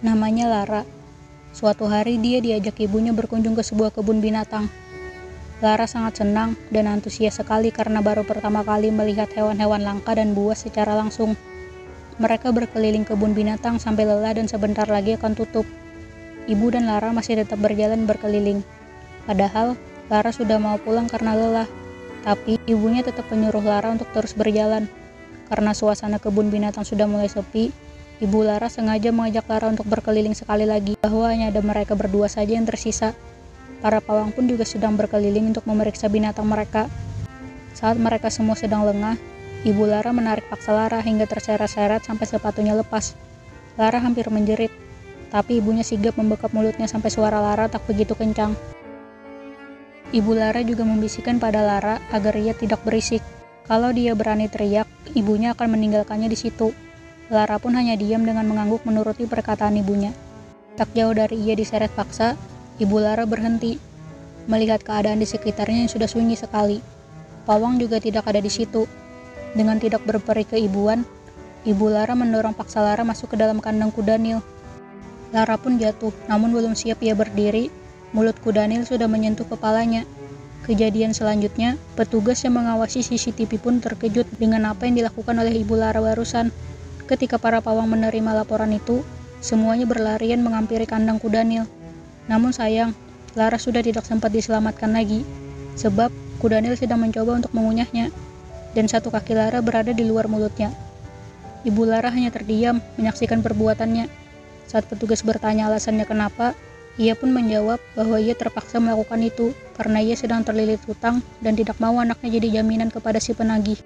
Namanya Lara. Suatu hari dia diajak ibunya berkunjung ke sebuah kebun binatang. Lara sangat senang dan antusias sekali karena baru pertama kali melihat hewan-hewan langka dan buas secara langsung. Mereka berkeliling kebun binatang sampai lelah dan sebentar lagi akan tutup. Ibu dan Lara masih tetap berjalan berkeliling. Padahal Lara sudah mau pulang karena lelah. Tapi ibunya tetap menyuruh Lara untuk terus berjalan. Karena suasana kebun binatang sudah mulai sepi, Ibu Lara sengaja mengajak Lara untuk berkeliling sekali lagi bahwa hanya ada mereka berdua saja yang tersisa. Para pawang pun juga sedang berkeliling untuk memeriksa binatang mereka. Saat mereka semua sedang lengah, Ibu Lara menarik paksa Lara hingga terseret-seret sampai sepatunya lepas. Lara hampir menjerit, tapi ibunya sigap membekap mulutnya sampai suara Lara tak begitu kencang. Ibu Lara juga membisikkan pada Lara agar ia tidak berisik. Kalau dia berani teriak, ibunya akan meninggalkannya di situ. Lara pun hanya diam dengan mengangguk menuruti perkataan ibunya. Tak jauh dari ia diseret paksa, ibu Lara berhenti, melihat keadaan di sekitarnya yang sudah sunyi sekali. Pawang juga tidak ada di situ. Dengan tidak berperi keibuan, ibu Lara mendorong paksa Lara masuk ke dalam kandang kudanil. Lara pun jatuh, namun belum siap ia berdiri, mulut kudanil sudah menyentuh kepalanya. Kejadian selanjutnya, petugas yang mengawasi CCTV pun terkejut dengan apa yang dilakukan oleh ibu Lara barusan. Ketika para pawang menerima laporan itu, semuanya berlarian menghampiri kandang kudanil. Namun sayang, Lara sudah tidak sempat diselamatkan lagi, sebab kudanil sedang mencoba untuk mengunyahnya, dan satu kaki Lara berada di luar mulutnya. Ibu Lara hanya terdiam menyaksikan perbuatannya. Saat petugas bertanya alasannya kenapa, ia pun menjawab bahwa ia terpaksa melakukan itu karena ia sedang terlilit hutang dan tidak mau anaknya jadi jaminan kepada si penagih.